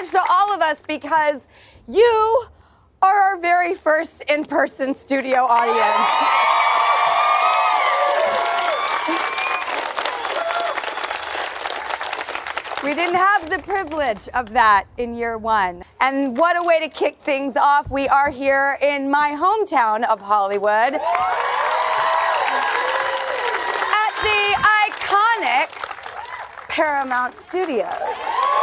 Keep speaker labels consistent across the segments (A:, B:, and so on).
A: Much to all of us because you are our very first in person studio audience. We didn't have the privilege of that in year one. And what a way to kick things off. We are here in my hometown of Hollywood at the iconic Paramount Studios.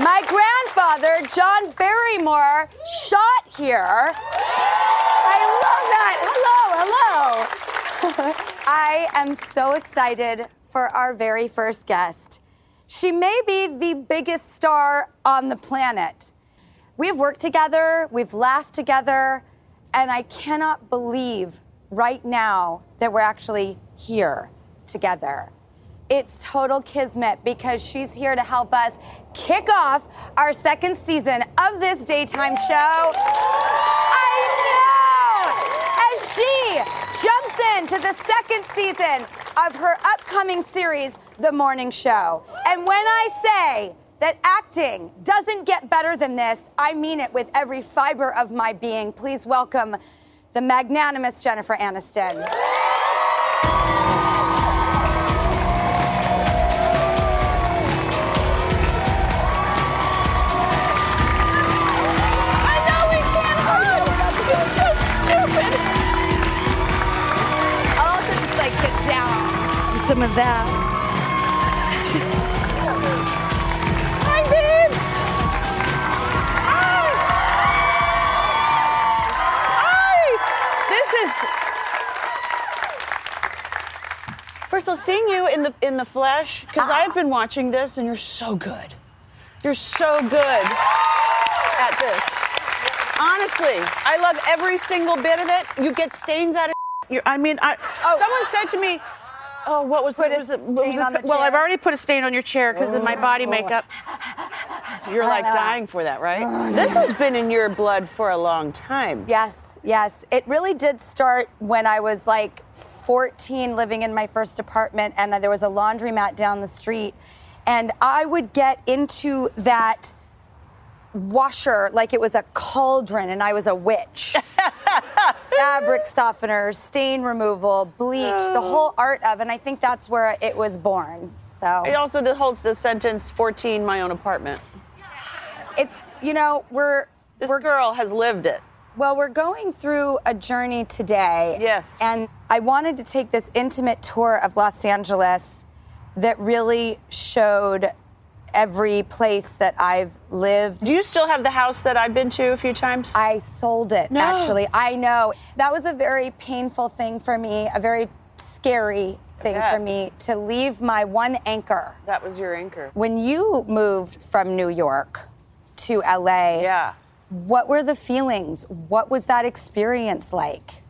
A: My grandfather, John Barrymore, shot here. I love that. Hello, hello. I am so excited for our very first guest. She may be the biggest star on the planet. We've worked together, we've laughed together, and I cannot believe right now that we're actually here together. It's total kismet because she's here to help us kick off our second season of this daytime show. I know! As she jumps into the second season of her upcoming series, The Morning Show. And when I say that acting doesn't get better than this, I mean it with every fiber of my being. Please welcome the magnanimous Jennifer Aniston. Some of that. Hi, babe. Hi. Hi.
B: This is first of all seeing you in the in the flesh because I've been watching this and you're so good. You're so good at this. Honestly, I love every single bit of it. You get stains out of. You, I mean, I, oh. someone said to me, "Oh, what was
A: Put
B: was it, what was
A: on
B: it- Well, I've already put a stain on your chair because of my body oh. makeup. You're like dying for that, right? Oh, this has been in your blood for a long time.
A: Yes, yes. It really did start when I was like 14 living in my first apartment and uh, there was a laundromat down the street and I would get into that washer like it was a cauldron and I was a witch. Fabric softener, stain removal, bleach, the oh. whole art of and I think that's where it was born. So
B: It also holds the sentence 14 my own apartment.
A: it's you know, we're
B: This
A: we're
B: girl has lived it.
A: Well, we're going through a journey today.
B: Yes.
A: And I wanted to take this intimate tour of Los Angeles that really showed every place that I've lived.
B: Do you still have the house that I've been to a few times?
A: I sold it,
B: No.
A: actually. I know. That was a very painful thing for me, a very scary thing for me to leave my one anchor.
B: that was your anchor.
A: When you moved from New York to LA,
B: Yeah.
A: what were the feelings? What was that experience like?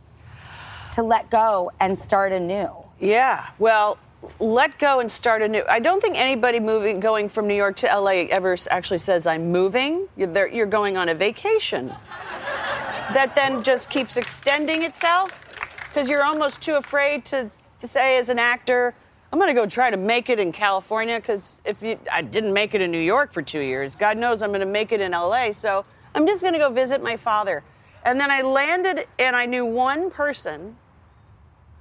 A: To let go and start anew.
B: Yeah. Well, let go and start anew. I don't think anybody moving, going from New York to LA ever actually says, I'm moving. You're, there, you're going on a vacation. that then just keeps extending itself because you're almost too afraid to say, as an actor, I'm going to go try to make it in California because if you, I didn't make it in New York for two years, God knows I'm going to make it in LA. So I'm just going to go visit my father. And then I landed and I knew one person.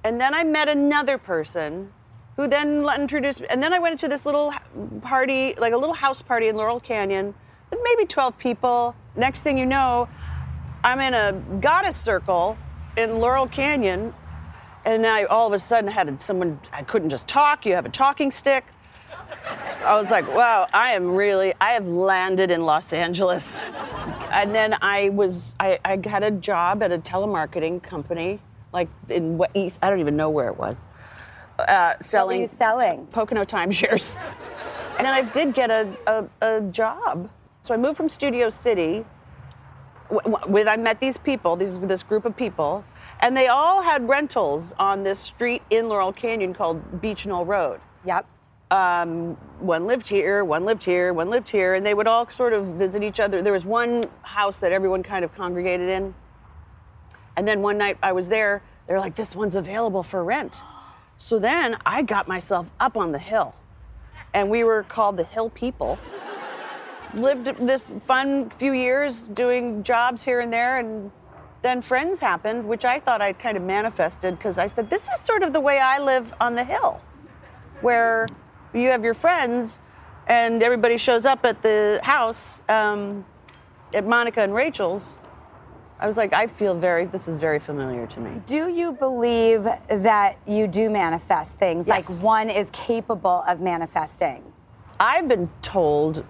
B: And then I met another person who then introduced me. And then I went into this little party, like a little house party in Laurel Canyon with maybe 12 people. Next thing you know, I'm in a goddess circle in Laurel Canyon. And I all of a sudden had someone, I couldn't just talk. You have a talking stick. I was like, wow, I am really, I have landed in Los Angeles. And then I was, I, I had a job at a telemarketing company, like in what East, I don't even know where it was, uh, selling.
A: What were you selling?
B: Pocono timeshares. and then I did get a, a, a job. So I moved from Studio City. With I met these people, these, this group of people, and they all had rentals on this street in Laurel Canyon called Beach Knoll Road.
A: Yep
B: um, one lived here, one lived here, one lived here, and they would all sort of visit each other. There was one house that everyone kind of congregated in. And then one night I was there, they're like, this one's available for rent. So then I got myself up on the hill, and we were called the Hill People. Lived this fun few years doing jobs here and there, and then Friends happened, which I thought I'd kind of manifested because I said, this is sort of the way I live on the hill, where you have your friends and everybody shows up at the house um, at Monica and Rachel's, I was like, I feel very, this is very familiar to me.
A: Do you believe that you do manifest things?
B: Yes.
A: Like one is capable of manifesting?
B: I've been told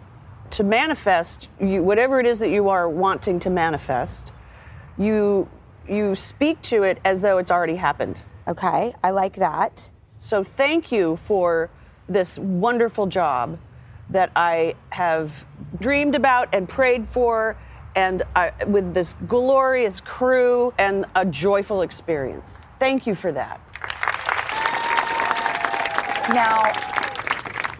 B: to manifest you, whatever it is that you are wanting to manifest, you, you speak to it as though it's already happened.
A: Okay, I like that.
B: So thank you for this wonderful job that I have dreamed about and prayed for, and I, with this glorious crew and a joyful experience. Thank you for that.
A: Now,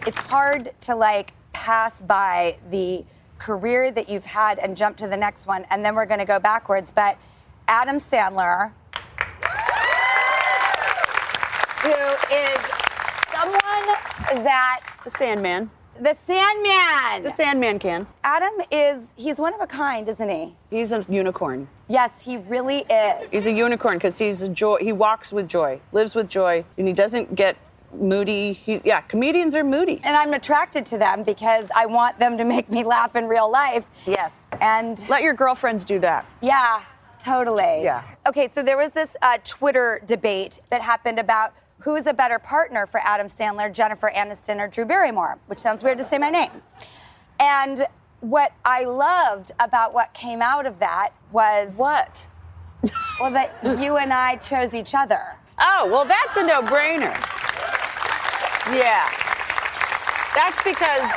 A: it's hard to like pass by the career that you've had and jump to the next one, and then we're going to go backwards. But Adam Sandler, who is someone that
B: The Sandman.
A: The Sandman.
B: The Sandman can.
A: Adam is he's one of a kind, isn't he?
B: He's a unicorn.
A: Yes, he really is.
B: He's a unicorn because he's a joy. He walks with joy, lives with joy, and he doesn't get moody. He, yeah, comedians are moody.
A: And I'm attracted to them because I want them to make me laugh in real life.
B: Yes.
A: And
B: Let your girlfriends do that.
A: yeah, totally.
B: Yeah.
A: Okay, so there was this uh, Twitter debate that happened about who is a better partner for Adam Sandler, Jennifer Aniston, or Drew Barrymore, which sounds weird to say my name. And what I loved about what came out of that was
B: What?
A: well that you and I chose each other.
B: Oh, well, that's a no brainer. Yeah. That's because,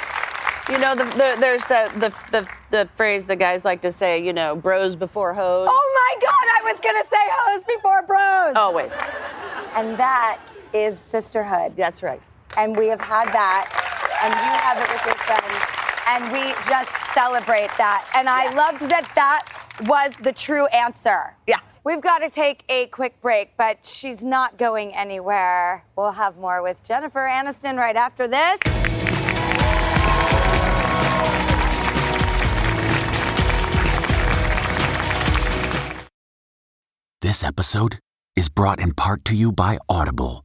B: you know, the, the, there's the, the, the, the phrase the guys like to say, you know, bros before hoes.
A: Oh my God, I was gonna say hoes before bros.
B: Always.
A: And that is sisterhood.
B: That's right.
A: And we have had that, and you have it with your friends, and we just celebrate that. And I loved that that was the true answer.
B: Yeah.
A: We've got to take a quick break, but she's not going anywhere. We'll have more with Jennifer Aniston right after this.
C: This episode is brought in part to you by Audible,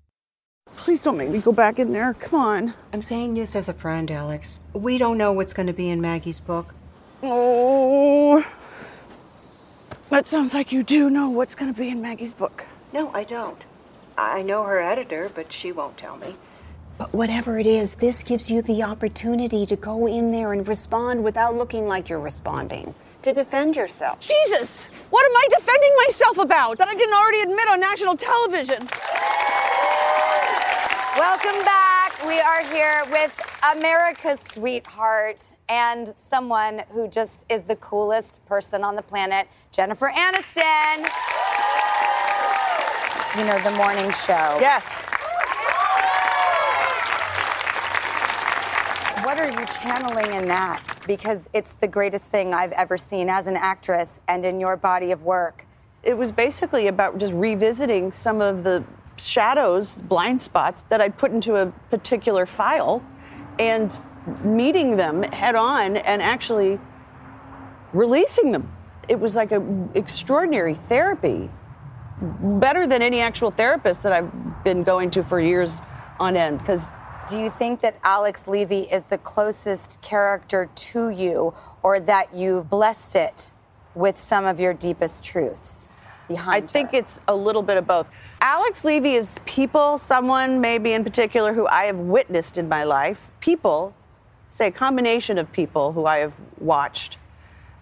B: Please don't make me go back in there. Come on.
D: I'm saying this as a friend, Alex. We don't know what's going to be in Maggie's book.
B: Oh. That sounds like you do know what's going to be in Maggie's book.
D: No, I don't. I know her editor, but she won't tell me. But whatever it is, this gives you the opportunity to go in there and respond without looking like you're responding. To defend yourself.
B: Jesus! What am I defending myself about that I didn't already admit on national television?
A: Welcome back. We are here with America's sweetheart and someone who just is the coolest person on the planet, Jennifer Aniston. You know, the morning show.
B: Yes.
A: What are you channeling in that? Because it's the greatest thing I've ever seen as an actress and in your body of work.
B: It was basically about just revisiting some of the shadows, blind spots that I'd put into a particular file and meeting them head on and actually releasing them. It was like an extraordinary therapy, better than any actual therapist that I've been going to for years on end. Because
A: Do you think that Alex Levy is the closest character to you or that you've blessed it with some of your deepest truths behind?
B: I
A: behind
B: think it's a little bit of both. Alex Levy is people, someone maybe in particular who I have witnessed in my life. People, say a combination of people who I have watched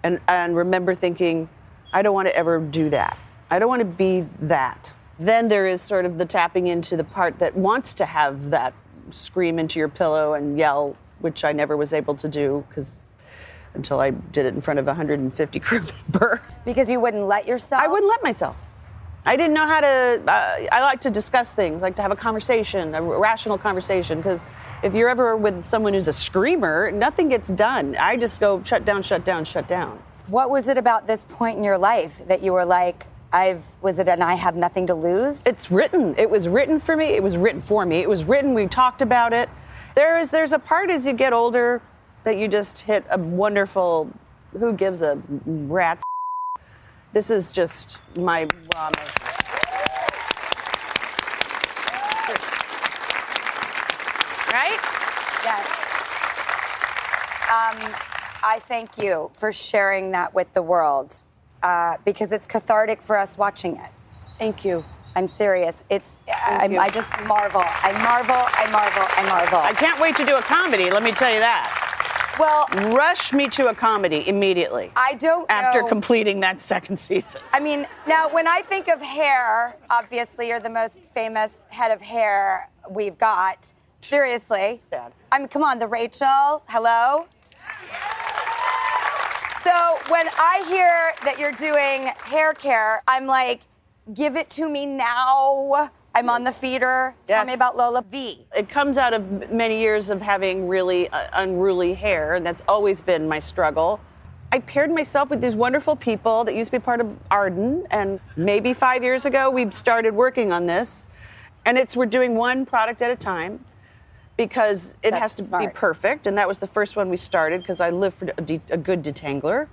B: and, and remember thinking, I don't want to ever do that. I don't want to be that. Then there is sort of the tapping into the part that wants to have that scream into your pillow and yell, which I never was able to do because until I did it in front of 150 crew member.
A: because you wouldn't let yourself?
B: I wouldn't let myself. I didn't know how to. Uh, I like to discuss things, like to have a conversation, a rational conversation. Because if you're ever with someone who's a screamer, nothing gets done. I just go shut down, shut down, shut down.
A: What was it about this point in your life that you were like, I've, was it and I have nothing to lose?
B: It's written. It was written for me. It was written for me. It was written. We talked about it. There is. There's a part as you get older that you just hit a wonderful. Who gives a rat's? This is just my raw. Right?
A: Yes. Um, I thank you for sharing that with the world uh, because it's cathartic for us watching it.
B: Thank you.
A: I'm serious. It's I,
B: you.
A: I just marvel. I marvel. I marvel. I marvel.
B: I can't wait to do a comedy. Let me tell you that.
A: Well,
B: Rush me to a comedy immediately.
A: I don't
B: after
A: know.
B: completing that second season.
A: I mean, now when I think of hair, obviously you're the most famous head of hair we've got. Seriously.
B: Sad.
A: I mean, come on, the Rachel. Hello. So when I hear that you're doing hair care, I'm like, give it to me now. I'm on the feeder. Tell
B: Yes.
A: me about LolaVie.
B: It comes out of many years of having really uh, unruly hair, and that's always been my struggle. I paired myself with these wonderful people that used to be part of Arden, and maybe five years ago we started working on this. And it's we're doing one product at a time because it
A: That's
B: has to be perfect. And that was the first one we started because I live for a, de- a good detangler.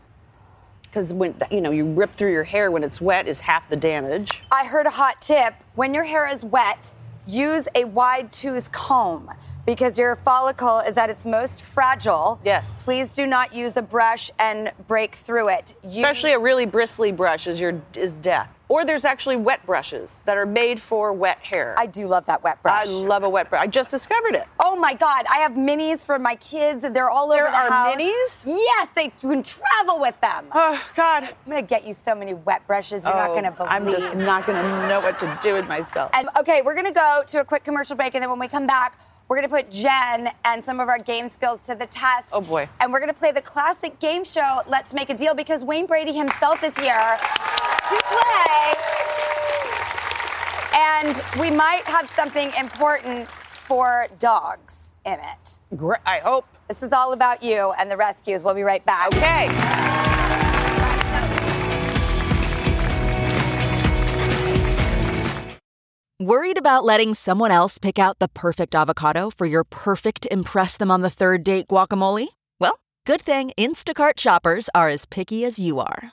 B: Because when you know you rip through your hair when it's wet is half the damage.
A: I heard a hot tip. When your hair is wet, use a wide tooth comb because your follicle is at its most fragile.
B: Yes.
A: Please do not use a brush and break through it. Use-
B: Especially a really bristly brush is your is death. Or there's actually wet brushes that are made for wet hair.
A: I do love that wet brush.
B: I love a wet brush. I just discovered it.
A: Oh my God! I have minis for my kids. And they're all
B: There
A: over the house.
B: There are minis?
A: Yes, they you can travel with them.
B: Oh God.
A: I'm gonna get you so many wet brushes. You're not
B: Oh,
A: gonna believe.
B: I'm just not gonna know what to do with myself.
A: And okay, we're gonna go to a quick commercial break, and then when we come back, we're gonna put Jen and some of our game skills to the test.
B: Oh, boy.
A: And we're gonna play the classic game show, Let's Make a Deal, because Wayne Brady himself is here to play. And we might have something important for dogs in it.
B: Gre- I hope.
A: This is all about you and the rescues. We'll be right back.
B: Okay.
E: Worried about letting someone else pick out the perfect avocado for your perfect Impress Them on the Third Date guacamole? Well, good thing Instacart shoppers are as picky as you are.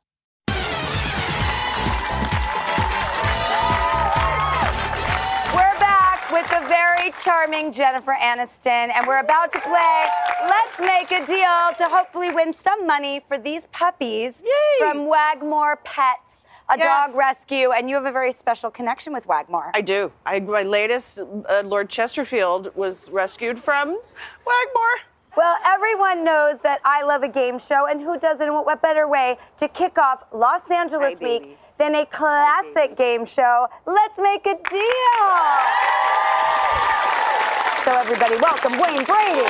A: Very charming Jennifer Aniston, and we're about to play Let's Make a Deal to hopefully win some money for these puppies from Wagmore Pets, a
B: Yes.
A: dog rescue. And you have a very special connection with Wagmore.
B: I do. I, my latest, uh, Lord Chesterfield, was rescued from Wagmore.
A: Well, everyone knows that I love a game show, and who doesn't? And what better way to kick off Los Angeles
D: Hi,
A: Week than a classic game show? Let's make a deal. So, everybody, welcome Wayne Brady.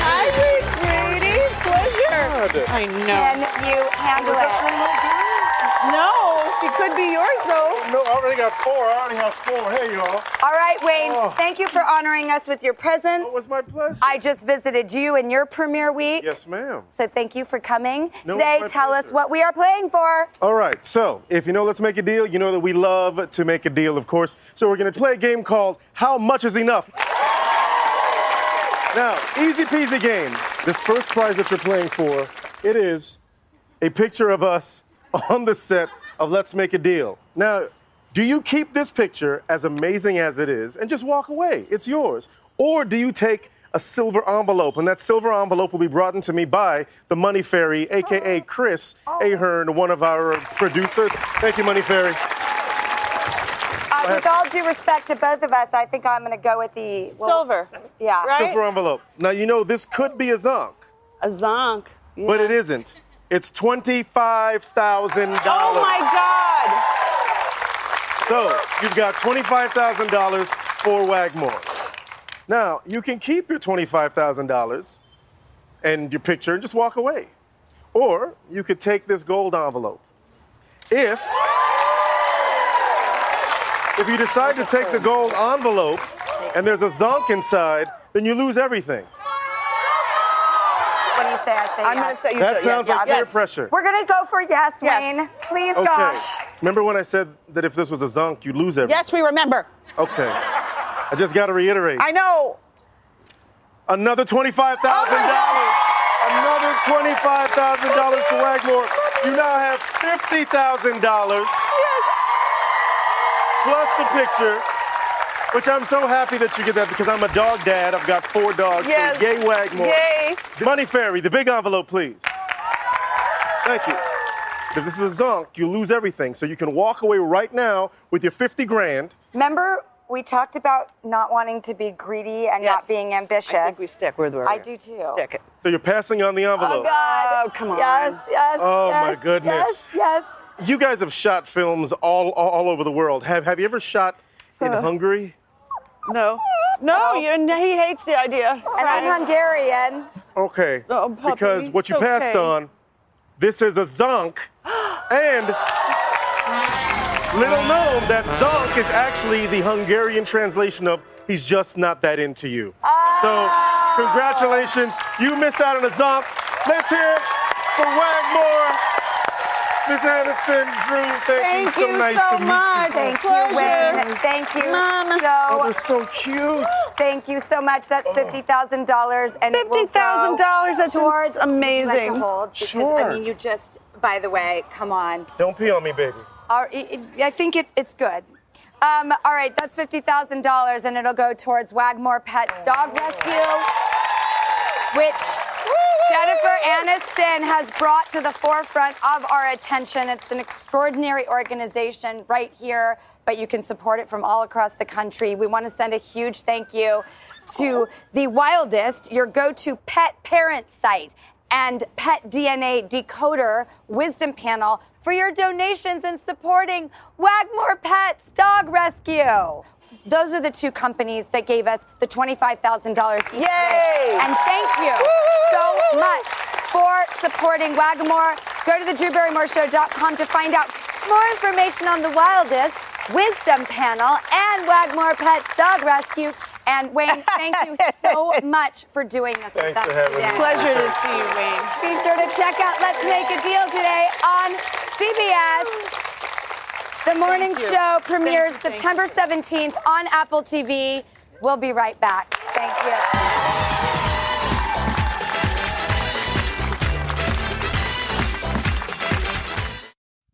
B: Hi, Wayne Brady. Pleasure. I know.
A: Can you handle it?
B: It could be yours though.
F: No, I already got four. I already have four. Hey, y'all.
A: All right, Wayne,
F: Oh.
A: thank you for honoring us with your presence.
F: It was my pleasure.
A: I just visited you in your premiere week.
F: yes, ma'am.
A: So, thank you for coming.
F: No,
A: Today, tell us what we are playing for.
F: All right, so if you know Let's Make a Deal, you know that we love to make a deal, of course. So we're going to play a game called How Much Is Enough? Now, easy peasy game. This first prize that you're playing for, it is a picture of us on the set of Let's Make a Deal. Now, do you keep this picture as amazing as it is and just walk away? It's yours. Or do you take a silver envelope, and that silver envelope will be brought into me by the Money Fairy, aka Chris Ahern, one of our producers. Thank you, Money Fairy.
A: Uh, with all due respect to both of us, I think I'm going to go with the well,
B: Silver.
A: Yeah.
B: Right?
F: Silver envelope. Now, you know, this could be a zonk,
B: A zonk.
F: but it isn't. It's $25,000.
B: Oh my God.
F: So you've got $25,000 for Wagmore. Now, you can keep your $25,000 and your picture and just walk away. Or you could take this gold envelope. If if you decide to take the gold envelope and there's a zonk inside, then you lose everything.
A: What do you say? I say
B: I'm
A: yes.
B: going to say you
F: That
B: do-
F: sounds
B: yes,
F: like
B: yes.
F: peer pressure.
A: We're going to go for yes,
B: Yes.
A: Wayne. Please,
F: Okay.
A: gosh.
F: Remember when I said that if this was a zonk, you lose everything?
B: Yes, we remember.
F: Okay. I just got to reiterate.
B: I know.
F: Another $25,000. Another $25,000 to Wagmore. You now have $50,000 Yes. plus the picture, which I'm so happy that you get that because I'm a dog dad. I've got four dogs.
B: Yes.
F: So yay, Wagmore.
B: Yay.
F: Money Fairy, the big envelope, please. Thank you. If this is a zonk, you lose everything. So you can walk away right now with your 50 grand.
A: Remember, we talked about not wanting to be greedy and
B: Yes.
A: not being ambitious.
B: I think we stick with where
A: I do too.
B: Stick it.
F: So you're passing on the oh, envelope.
A: Oh, God.
B: Oh, come on.
A: Yes, yes.
F: Oh,
A: yes,
F: my goodness.
A: Yes, yes.
F: You guys have shot films all, all, all over the world. Have, have you ever shot in Hungary?
B: No. No, you, he hates the idea.
A: yes. And I'm Hungarian.
F: Okay.
B: Oh, puppy,
F: because what you passed
B: okay.
F: on, this is a zonk, and little known that zonk is actually the Hungarian translation of he's just not that into you. So, oh. congratulations. You missed out on a zonk. Let's hear it for Wagmore. Miss Aniston, Drew, thank,
B: Thank
F: you. So
B: you
F: nice
B: so
F: to meet
B: much.
F: you.
A: Thank you, Wayne. Thank you
B: Mom.
F: Oh,
A: so
F: they're so cute.
A: Thank you so much. That's fifty thousand dollars, and it will go
B: $50,000, that's
A: towards-
B: amazing.
A: Would you like hold? Because,
F: Sure.
A: I mean, you just. By the way, come on.
F: Don't pee on me, baby.
A: Our- it- it- I think it, it's good. Um, all right, that's fifty thousand dollars, and it'll go towards Wagmore Pets Dog Rescue, which Jennifer Aniston has brought to the forefront of our attention. It's an extraordinary organization right here, but you can support it from all across the country. We want to send a huge thank you to The Wildest, your go to pet parent site, and Pet DNA Decoder Wisdom Panel for your donations and supporting Wagmore Pets Dog Rescue. Those are the two companies that gave us the $25,000 each.
B: Yay!
A: And thank you so much for supporting Wagmore. Go to the DrewBarrymoreShow.com to find out more information on the wildest Wisdom Panel and Wagmore Pets Dog Rescue. And Wayne, thank you so much for doing this with
F: Thanks
A: us
F: for having me.
B: Pleasure to see you, Wayne.
A: Be sure to check out Let's Make a Deal today on CBS. The morning show premieres
B: Thank you,
A: September 17th on Apple TV. We'll be right back. Thank you.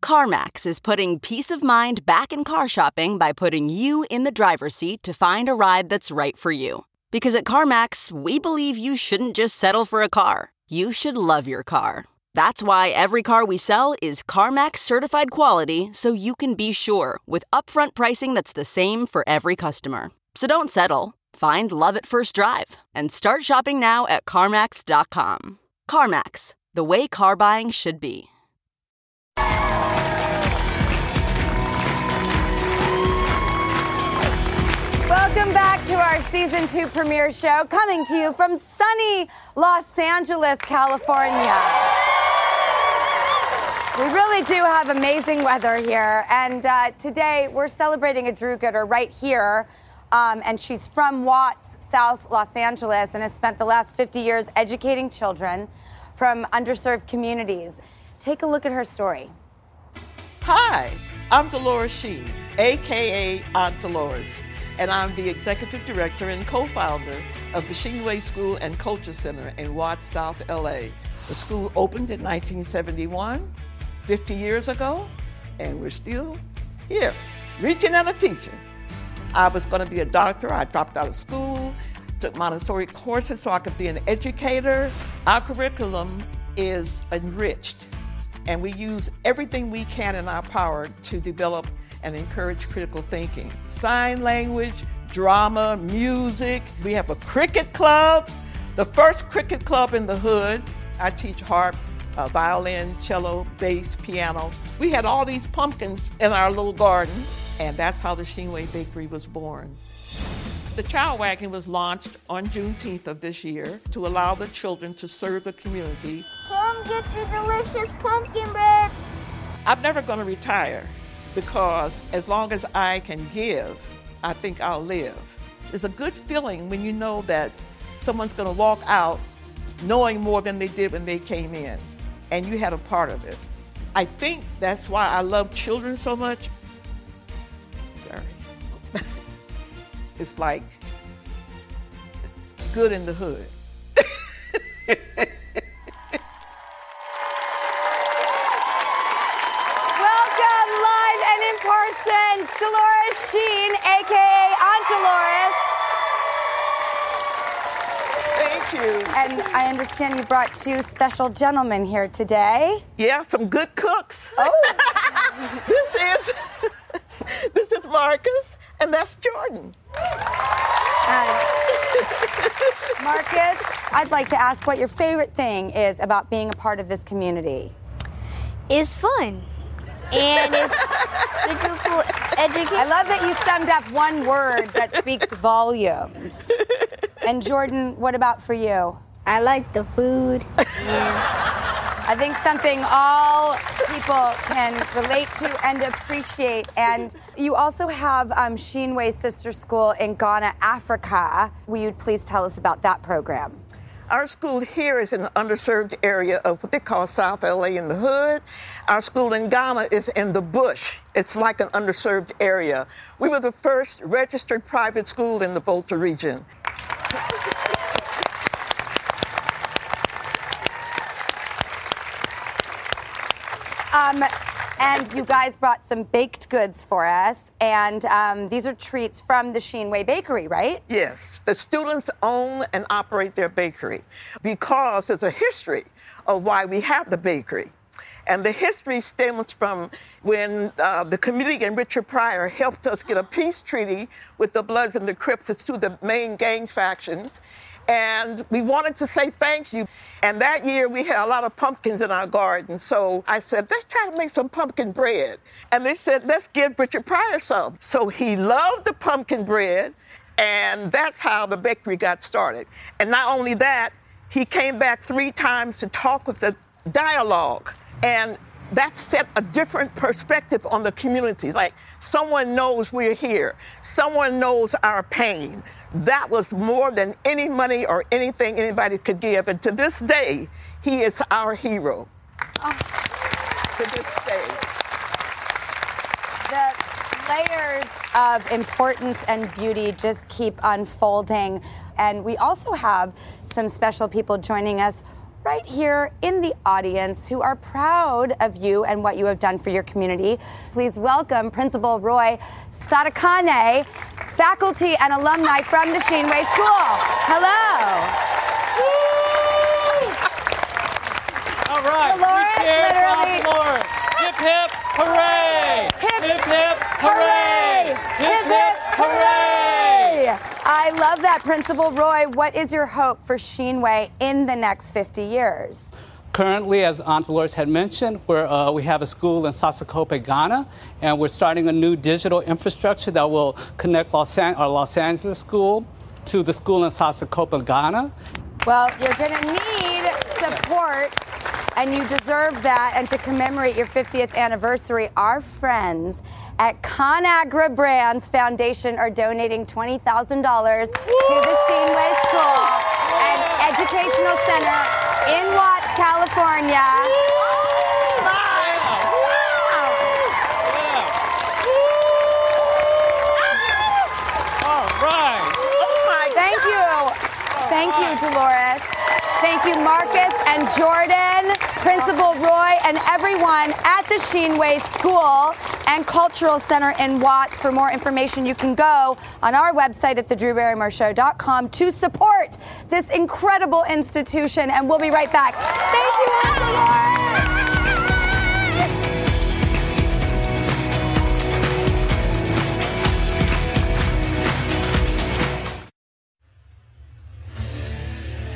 E: CarMax is putting peace of mind back in car shopping by putting you in the driver's seat to find a ride that's right for you. Because at CarMax, we believe you shouldn't just settle for a car, you should love your car. That's why every car we sell is CarMax certified quality so you can be sure with upfront pricing that's the same for every customer. So don't settle. Find love at first drive and start shopping now at CarMax.com. CarMax, the way car buying should be.
A: Welcome back to our season two premiere show, coming to you from sunny Los Angeles, California. We really do have amazing weather here, and uh, today we're celebrating a Drew Gooder right here. Um, and she's from Watts, South Los Angeles, and has spent the last 50 years educating children from underserved communities. Take a look at her story.
G: Hi, I'm Dolores Sheen, aka Aunt Dolores, and I'm the executive director and co-founder of the Sheenway School and Culture Center in Watts, South LA. The school opened in 1971, 50 years ago, and we're still here, reaching and teaching. I was going to be a doctor. I dropped out of school, took Montessori courses so I could be an educator. Our curriculum is enriched, and we use everything we can in our power to develop and encourage critical thinking. Sign language, drama, music. We have a cricket club, the first cricket club in the hood. I teach harp, uh, violin, cello, bass, piano. We had all these pumpkins in our little garden, and that's how the Sheenway Bakery was born. The Child Wagon was launched on Juneteenth of this year to allow the children to serve the community.
H: Come get your delicious pumpkin bread.
G: I'm never going to retire because as long as I can give, I think I'll live. It's a good feeling when you know that someone's going to walk out knowing more than they did when they came in, and you had a part of it. I think that's why I love children so much. Sorry. it's like good in the hood.
A: Welcome live and in person, Dolores Sheen, aka Aunt Dolores.
G: Thank you.
A: And I understand you brought two special gentlemen here today.
G: Yeah, some good cooks.
A: Oh,
G: this is this is Marcus, and that's Jordan.
A: Marcus, I'd like to ask what your favorite thing is about being a part of this community.
H: It's fun. And it's physical education.
A: I love that you summed up one word that speaks volumes. And Jordan, what about for you?
H: I like the food.
A: I think something all people can relate to and appreciate. And you also have um, Sheenway Sister School in Ghana, Africa. Will you please tell us about that program?
G: Our school here is in an underserved area of what they call South LA in the hood. Our school in Ghana is in the bush. It's like an underserved area. We were the first registered private school in the Volta region.
A: Um, and you guys brought some baked goods for us. And um, these are treats from the Sheenway Bakery, right?
G: Yes, the students own and operate their bakery because there's a history of why we have the bakery. And the history stems from when uh, the community and Richard Pryor helped us get a peace treaty with the Bloods and the Crips, two the main gang factions. And we wanted to say thank you. And that year we had a lot of pumpkins in our garden. So I said, let's try to make some pumpkin bread. And they said, let's give Richard Pryor some. So he loved the pumpkin bread. And that's how the bakery got started. And not only that, he came back three times to talk with the dialogue. And that set a different perspective on the community. Like someone knows we're here, someone knows our pain. That was more than any money or anything anybody could give. And to this day, he is our hero. Oh. To this day.
A: The layers of importance and beauty just keep unfolding. And we also have some special people joining us right here in the audience who are proud of you and what you have done for your community. Please welcome Principal Roy Sadakane, faculty and alumni from the Sheenway School. Hello. I love that, Principal Roy. What is your hope for Sheenway in the next 50 years?
I: Currently, as Aunt Dolores had mentioned, we're, uh, we have a school in Sogakope, Ghana, and we're starting a new digital infrastructure that will connect Los An- our Los Angeles school to the school in Sogakope, Ghana.
A: Well, you're going to need support, and you deserve that. And to commemorate your 50th anniversary, our friends at ConAgra Brands Foundation are donating $20,000 to the Sheenway School and Educational Center in Watts, California.
I: All right.
A: Thank you. Thank you, Dolores. Thank you, Marcus and Jordan, Principal Roy, and everyone at the Sheenway School and Cultural Center in Watts. For more information, you can go on our website at thedrewbarrymoreshow.com to support this incredible institution. And we'll be right back. Thank you, Aunt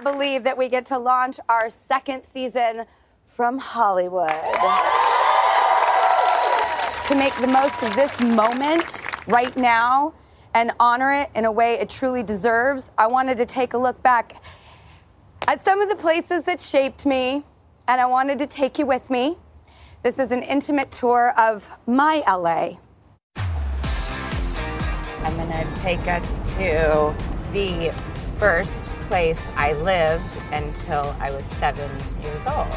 A: Believe that we get to launch our second season from Hollywood. To make the most of this moment right now and honor it in a way it truly deserves, I wanted to take a look back at some of the places that shaped me, and I wanted to take you with me. This is an intimate tour of my LA.
J: I'm to take us to the first place I lived until I was seven years old.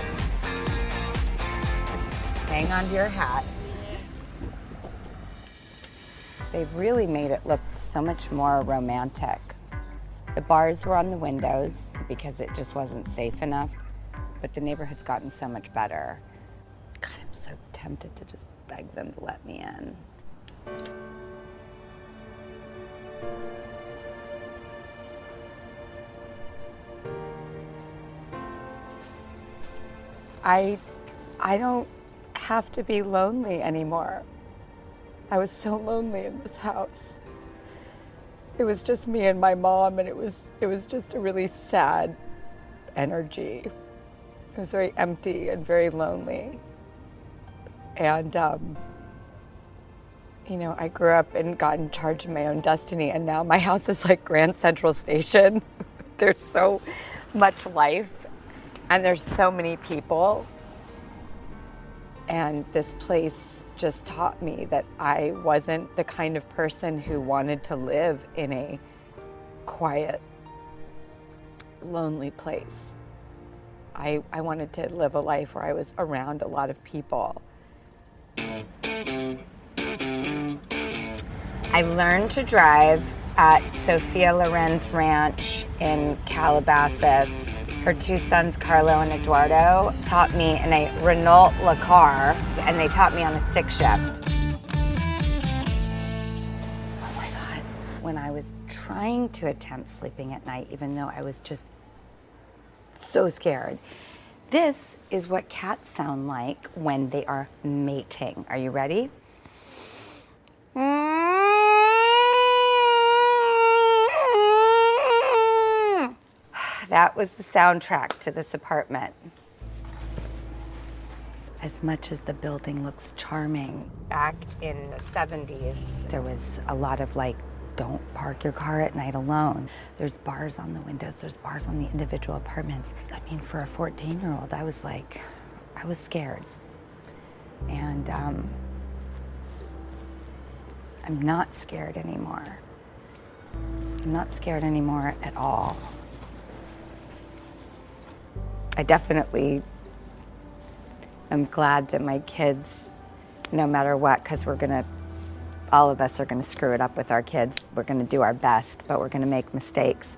J: Hang on to your hats.
A: They've really made it look so much more romantic. The bars were on the windows because it just wasn't safe enough, but the neighborhood's gotten so much better. God, I'm so tempted to just beg them to let me in. I I don't have to be lonely anymore. I was so lonely in this house. It was just me and my mom and it was it was just a really sad energy. It was very empty and very lonely. And um, you know, I grew up and got in charge of my own destiny and now my house is like Grand Central Station. There's so much life and there's so many people. And this place just taught me that I wasn't the kind of person who wanted to live in a quiet, lonely place. I, I wanted to live a life where I was around a lot of people.
J: I learned to drive at Sophia Loren's ranch in Calabasas her two sons, Carlo and Edoardo, taught me in a Renault Le Car, and they taught me on a stick shift. Oh my God.
A: When I was trying to attempt sleeping at night, even though I was just so scared, this is what cats sound like when they are mating. Are you ready? Mm-hmm. That was the soundtrack to this apartment. As much as the building looks charming, back in the 70s, there was a lot of like, don't park your car at night alone. There's bars on the windows, there's bars on the individual apartments. I mean, for a 14 year old, I was like, I was scared. And um, I'm not scared anymore. I'm not scared anymore at all. I definitely am glad that my kids, no matter what, because we're going to, all of us are going to screw it up with our kids. We're going to do our best, but we're going to make mistakes.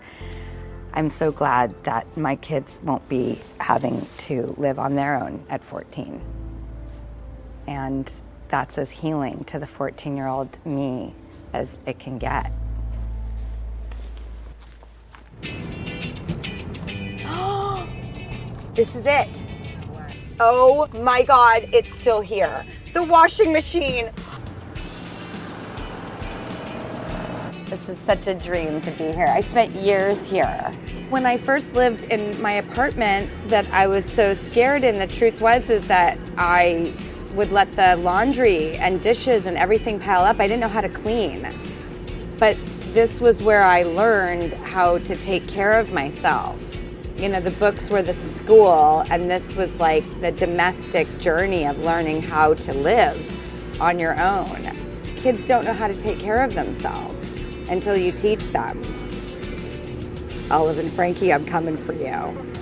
A: I'm so glad that my kids won't be having to live on their own at 14. And that's as healing to the 14 year old me as it can get. This is it. Oh my God, it's still here. The washing machine. This is such a dream to be here. I spent years here. When I first lived in my apartment that I was so scared in, the truth was is that I would let the laundry and dishes and everything pile up. I didn't know how to clean. But this was where I learned how to take care of myself. You know, the books were the school, and this was like the domestic journey of learning how to live on your own. Kids don't know how to take care of themselves until you teach them. Olive and Frankie, I'm coming for you.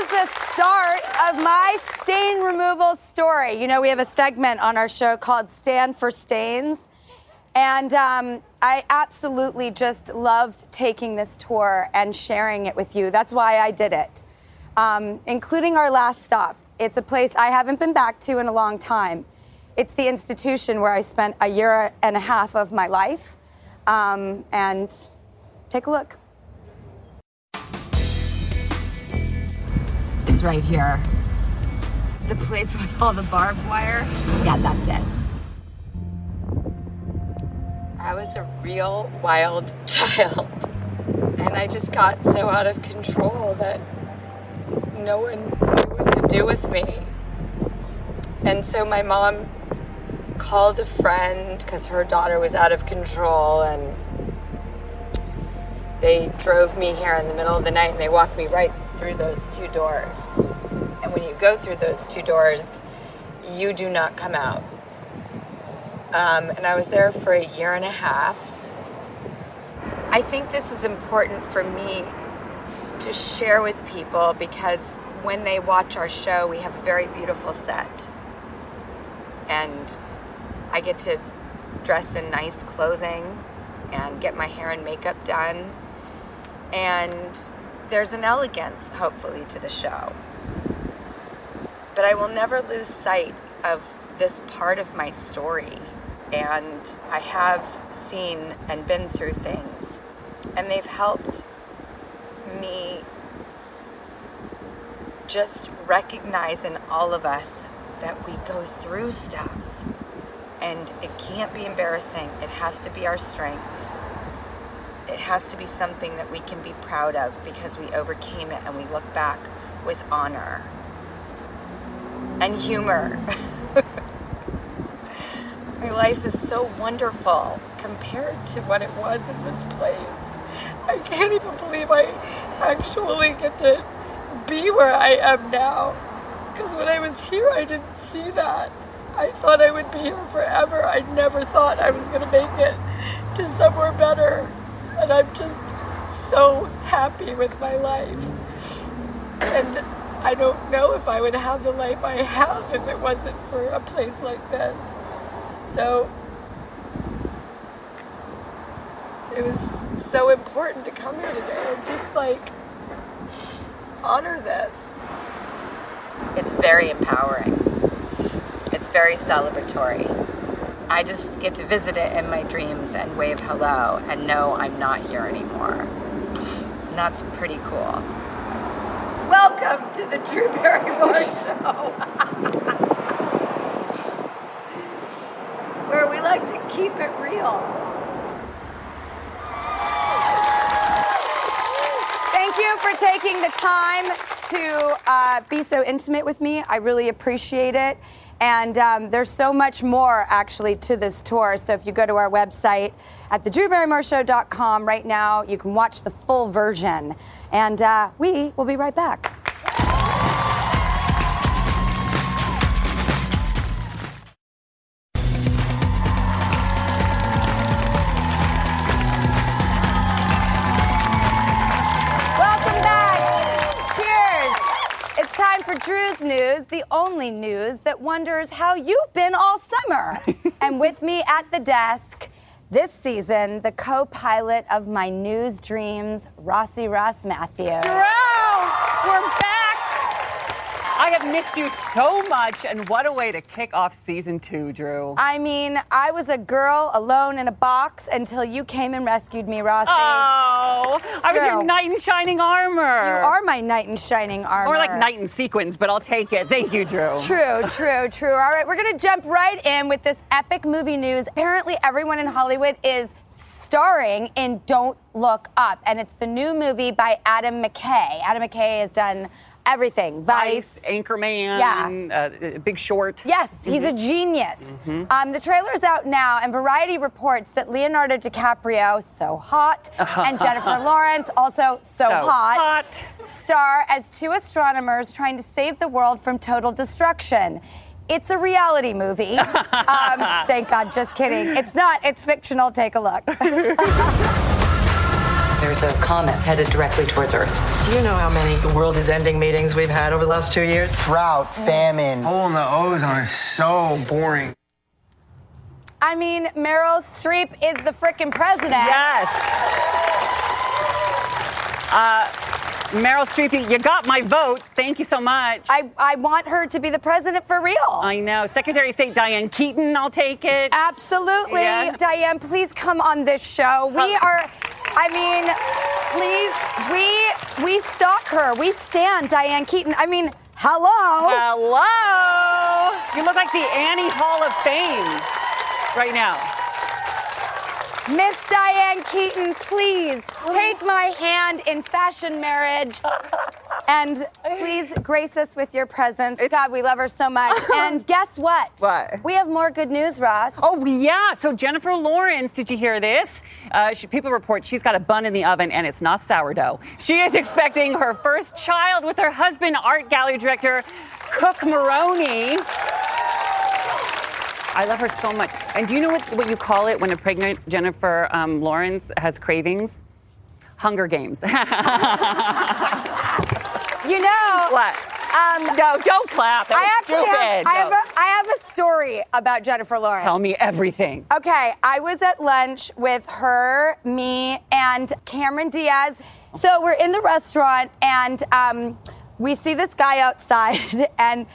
A: Was the start of my stain removal story. You know, we have a segment on our show called Stand for Stains. And um, I absolutely just loved taking this tour and sharing it with you. That's why I did it, um, including our last stop. It's a place I haven't been back to in a long time. It's the institution where I spent a year and a half of my life. Um, and take a look. It's right here. The place with all the barbed wire. Yeah, that's it. I was a real wild child. And I just got so out of control that no one knew what to do with me. And so my mom called a friend because her daughter was out of control and they drove me here in the middle of the night and they walked me right through those two doors. And when you go through those two doors, you do not come out. Um, and I was there for a year and a half. I think this is important for me to share with people because when they watch our show, we have a very beautiful set. And I get to dress in nice clothing and get my hair and makeup done. And there's an elegance, hopefully, to the show. But I will never lose sight of this part of my story. And I have seen and been through things, and they've helped me just recognize in all of us that we go through stuff. And it can't be embarrassing, it has to be our strengths. It has to be something that we can be proud of because we overcame it and we look back with honor and humor. My life is so wonderful compared to what it was in this place. I can't even believe I actually get to be where I am now. Because when I was here, I didn't see that. I thought I would be here forever. I never thought I was going to make it to somewhere better. And I'm just so happy with my life. And I don't know if I would have the life I have if it wasn't for a place like this. So it was so important to come here today and just like honor this.
J: It's very empowering. It's very celebratory. I just get to visit it in my dreams and wave hello and know I'm not here anymore. And that's pretty cool. Welcome to the Drew Barrymore Show, where we like to keep it real.
A: Thank you for taking the time to uh, be so intimate with me. I really appreciate it. And um, there's so much more actually to this tour. So if you go to our website at thedrewbarrymoreshow.com right now, you can watch the full version. And uh, we will be right back. News, the only news that wonders how you've been all summer. and with me at the desk this season, the co pilot of my news dreams, Rossi Ross Matthew.
K: We're back. I have missed you so much, and what a way to kick off season two, Drew.
A: I mean, I was a girl alone in a box until you came and rescued me, Rossi.
K: Oh, I was your knight in shining armor.
A: You are my knight in shining armor.
K: More like knight in sequins, but I'll take it. Thank you, Drew.
A: True, true, true. All right, we're going to jump right in with this epic movie news. Apparently, everyone in Hollywood is starring in Don't Look Up, and it's the new movie by Adam McKay. Adam McKay has done everything Vice.
K: Anchorman.
A: Yeah.
K: Uh, Big Short.
A: Yes, he's a genius. Um, the trailer is out now, and Variety reports that Leonardo DiCaprio, so hot, and Jennifer Lawrence, also so,
K: So
A: hot,
K: hot.
A: star as two astronomers trying to save the world from total destruction. It's a reality movie. um, thank God, just kidding. It's not, it's fictional. Take a look.
L: There's a comet headed directly towards Earth. Do you know how many the world is ending meetings we've had over the last two years?
M: Drought, famine, hole in the ozone is so boring.
A: I mean, Meryl Streep is the frickin' president.
K: Yes. Uh, Meryl Streep, you got my vote. Thank you so much.
A: I, I want her to be the president for real.
K: I know. Secretary of State Diane Keaton, I'll take it.
A: Absolutely.
K: Yeah.
A: Diane, please come on this show. We are, I mean, please, we we stalk her. We stand Diane Keaton. I mean, hello.
K: Hello. You look like the Annie Hall of Fame right now.
A: Miss Diane Keaton, please take my hand in fashion marriage. And please grace us with your presence. God, we love her so much. And guess what?
K: What?
A: We have more good news, Ross.
K: Oh, yeah. So, Jennifer Lawrence, did you hear this? Uh, she, people report she's got a bun in the oven and it's not sourdough. She is expecting her first child with her husband, art gallery director Cook Maroney. I love her so much. And do you know what, what you call it when a pregnant Jennifer um, Lawrence has cravings? Hunger Games.
A: You know.
K: What?
A: Um,
K: no, don't clap. That
A: I actually have. I, have a, I have a story about Jennifer Lawrence.
K: Tell me everything.
A: Okay, I was at lunch with her, me, and Cameron Diaz. So we're in the restaurant, and um, we see this guy outside, and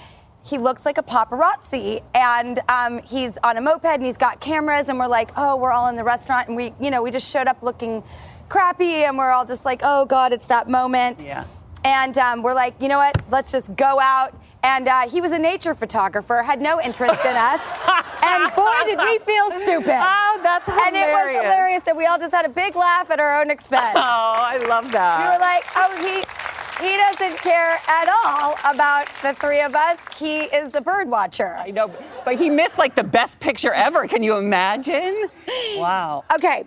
A: he looks like a paparazzi, and um, he's on a moped, and he's got cameras, and we're like, oh, we're all in the restaurant, and we, you know, we just showed up looking crappy, and we're all just like, oh God, it's that moment.
K: Yeah.
A: And um, we're like, you know what? Let's just go out. And uh, he was a nature photographer, had no interest in us. and boy, did we feel stupid.
K: Oh, that's hilarious.
A: And it was
K: hilarious.
A: hilarious that we all just had a big laugh at our own expense.
K: Oh, I love that.
A: We were like, oh, he. He doesn't care at all about the three of us. He is a bird watcher.
K: I know, but he missed like the best picture ever. Can you imagine? Wow.
A: Okay.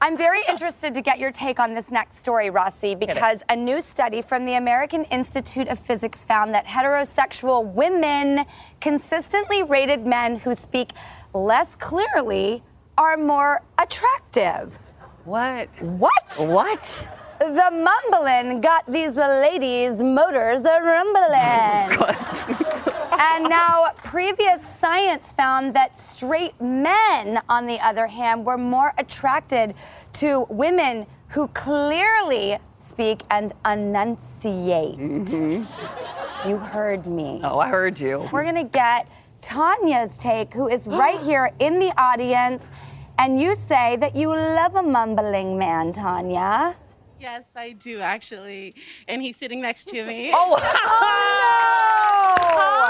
A: I'm very interested to get your take on this next story, Rossi, because a new study from the American Institute of Physics found that heterosexual women consistently rated men who speak less clearly are more attractive.
K: What?
A: What?
K: What?
A: The mumbling got these ladies' motors a rumbling. and now, previous science found that straight men, on the other hand, were more attracted to women who clearly speak and enunciate. Mm-hmm. You heard me.
K: Oh, I heard you.
A: We're gonna get Tanya's take, who is right here in the audience. And you say that you love a mumbling man, Tanya.
N: Yes, I do actually. And he's sitting next to me.
K: Oh,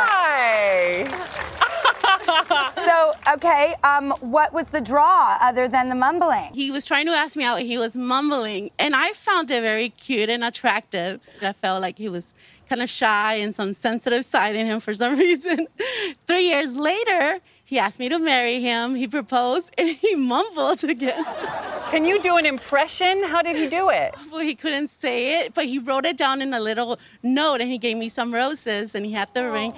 A: Hi. so, okay, um, what was the draw other than the mumbling?
N: He was trying to ask me out. He was mumbling, and I found it very cute and attractive. I felt like he was kind of shy and some sensitive side in him for some reason. Three years later, he asked me to marry him. He proposed, and he mumbled again.
K: Can you do an impression? How did he do it?
N: Well, he couldn't say it, but he wrote it down in a little note, and he gave me some roses, and he had the ring.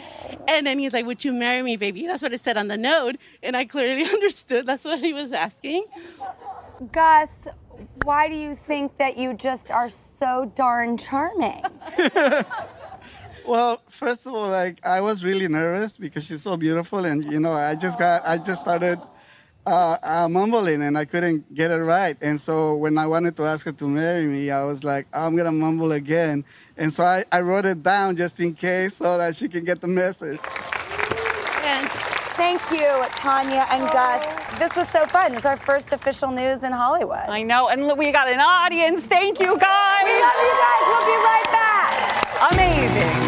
N: And then he's like, "Would you marry me, baby?" That's what it said on the note, and I clearly understood. That's what he was asking.
A: Gus, why do you think that you just are so darn charming?
O: Well, first of all, like I was really nervous because she's so beautiful, and you know, I just got, I just started uh, uh, mumbling, and I couldn't get it right. And so when I wanted to ask her to marry me, I was like, I'm gonna mumble again, and so I, I wrote it down just in case so that she can get the message.
A: And thank you, Tanya and Gus. This was so fun. It's our first official news in Hollywood.
K: I know, and we got an audience. Thank you, guys.
A: We love you guys. We'll be right back.
K: Amazing.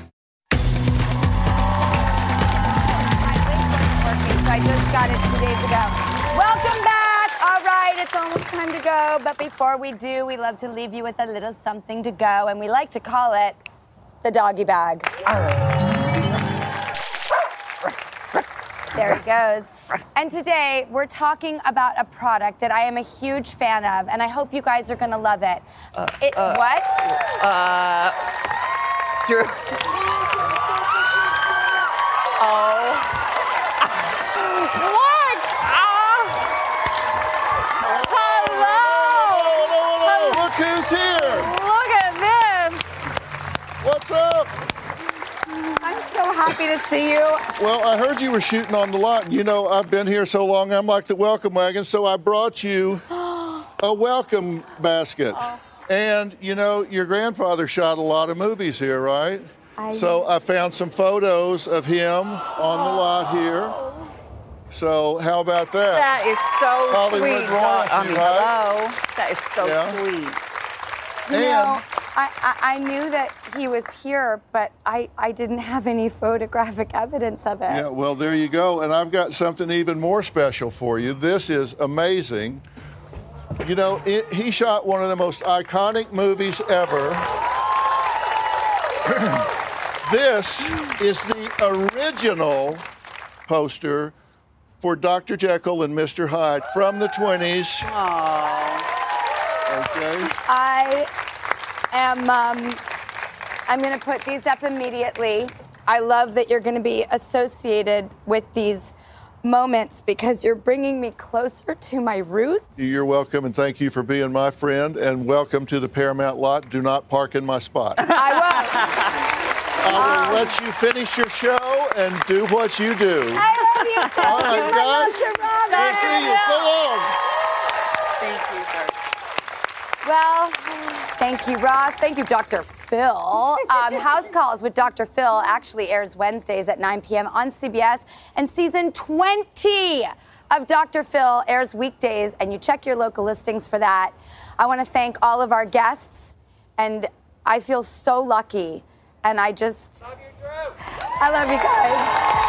A: Got it two days ago. Welcome back. All right, it's almost time to go. But before we do, we love to leave you with a little something to go, and we like to call it the doggy bag. There it goes. And today we're talking about a product that I am a huge fan of, and I hope you guys are gonna love it. it
K: uh,
A: what?
K: Uh, Drew. Oh. What? Ah. Hello.
P: Look who's here.
K: Look at this.
P: What's up?
A: I'm so happy to see you.
P: Well, I heard you were shooting on the lot, and you know I've been here so long. I'm like the welcome wagon, so I brought you a welcome basket. Oh. And you know your grandfather shot a lot of movies here, right?
A: I
P: so I found some photos of him on the lot here. So how about that?
K: That is so
P: Hollywood
K: sweet. dog. I mean,
P: right?
K: hello. That is so
P: Yeah.
K: sweet.
A: You know, I, I, I knew that he was here, but I, I didn't have any photographic evidence of it.
P: Yeah, well, there you go. And I've got something even more special for you. This is amazing. You know, it, he shot one of the most iconic movies ever. this is the original poster for Dr. Jekyll and Mr. Hyde from the 20s. Aww. Okay.
A: I am. Um, I'm going to put these up immediately. I love that you're going to be associated with these moments because you're bringing me closer to my roots.
P: You're welcome, and thank you for being my friend. And welcome to the Paramount lot. Do not park in my spot.
A: I won't.
P: I will let you finish your show and do what you do.
A: I love you.
P: All right,
A: I love
P: guys.
A: you, Rob.
P: We'll see you. So long.
K: Thank you, sir.
A: Well, thank you, Ross. Thank you, Dr. Phil. Um, House Calls with Dr. Phil actually airs Wednesdays at 9 p.m. on CBS, and season 20 of Dr. Phil airs weekdays, and you check your local listings for that. I want to thank all of our guests, and I feel so lucky, and I just. I love you guys.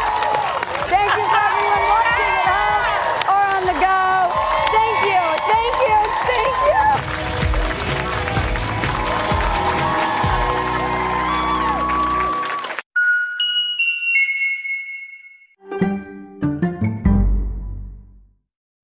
A: Thank you for everyone watching at home